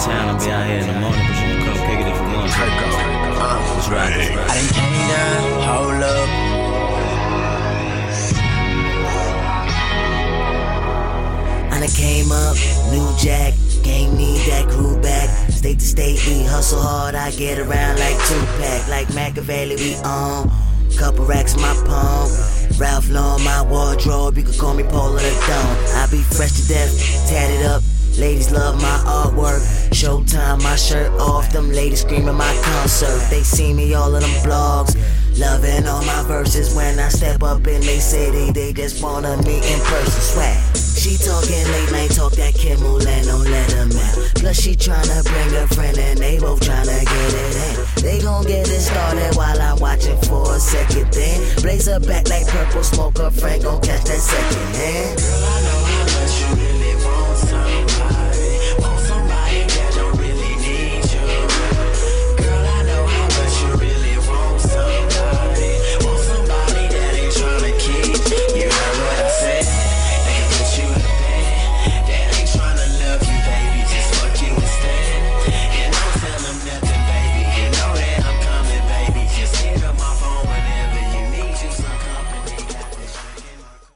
town, I'll be out here in the morning, but you can come pick it if you want to. Let's ride, let's ride. I done came down, hold up. I done came up, new jack, gang need that crew back. State to state, we hustle hard, I get around like Tupac, like Machiavelli, we on. Couple racks in my palm. Ralph Lauren, my wardrobe, you can call me Paul of the Dawn. I be fresh to death, My shirt off. Them ladies screaming my concert. They see me all in them blogs. Loving all my verses when I step up in they city. They just wanna meet in person. Swag. She talking late night talk that Kimmel and don't let them out. Plus she tryna bring a friend and they both tryna get it in. They gon' get it started while I'm watching for a second then. Blaze her back like purple smoke. Her friend gon' catch that second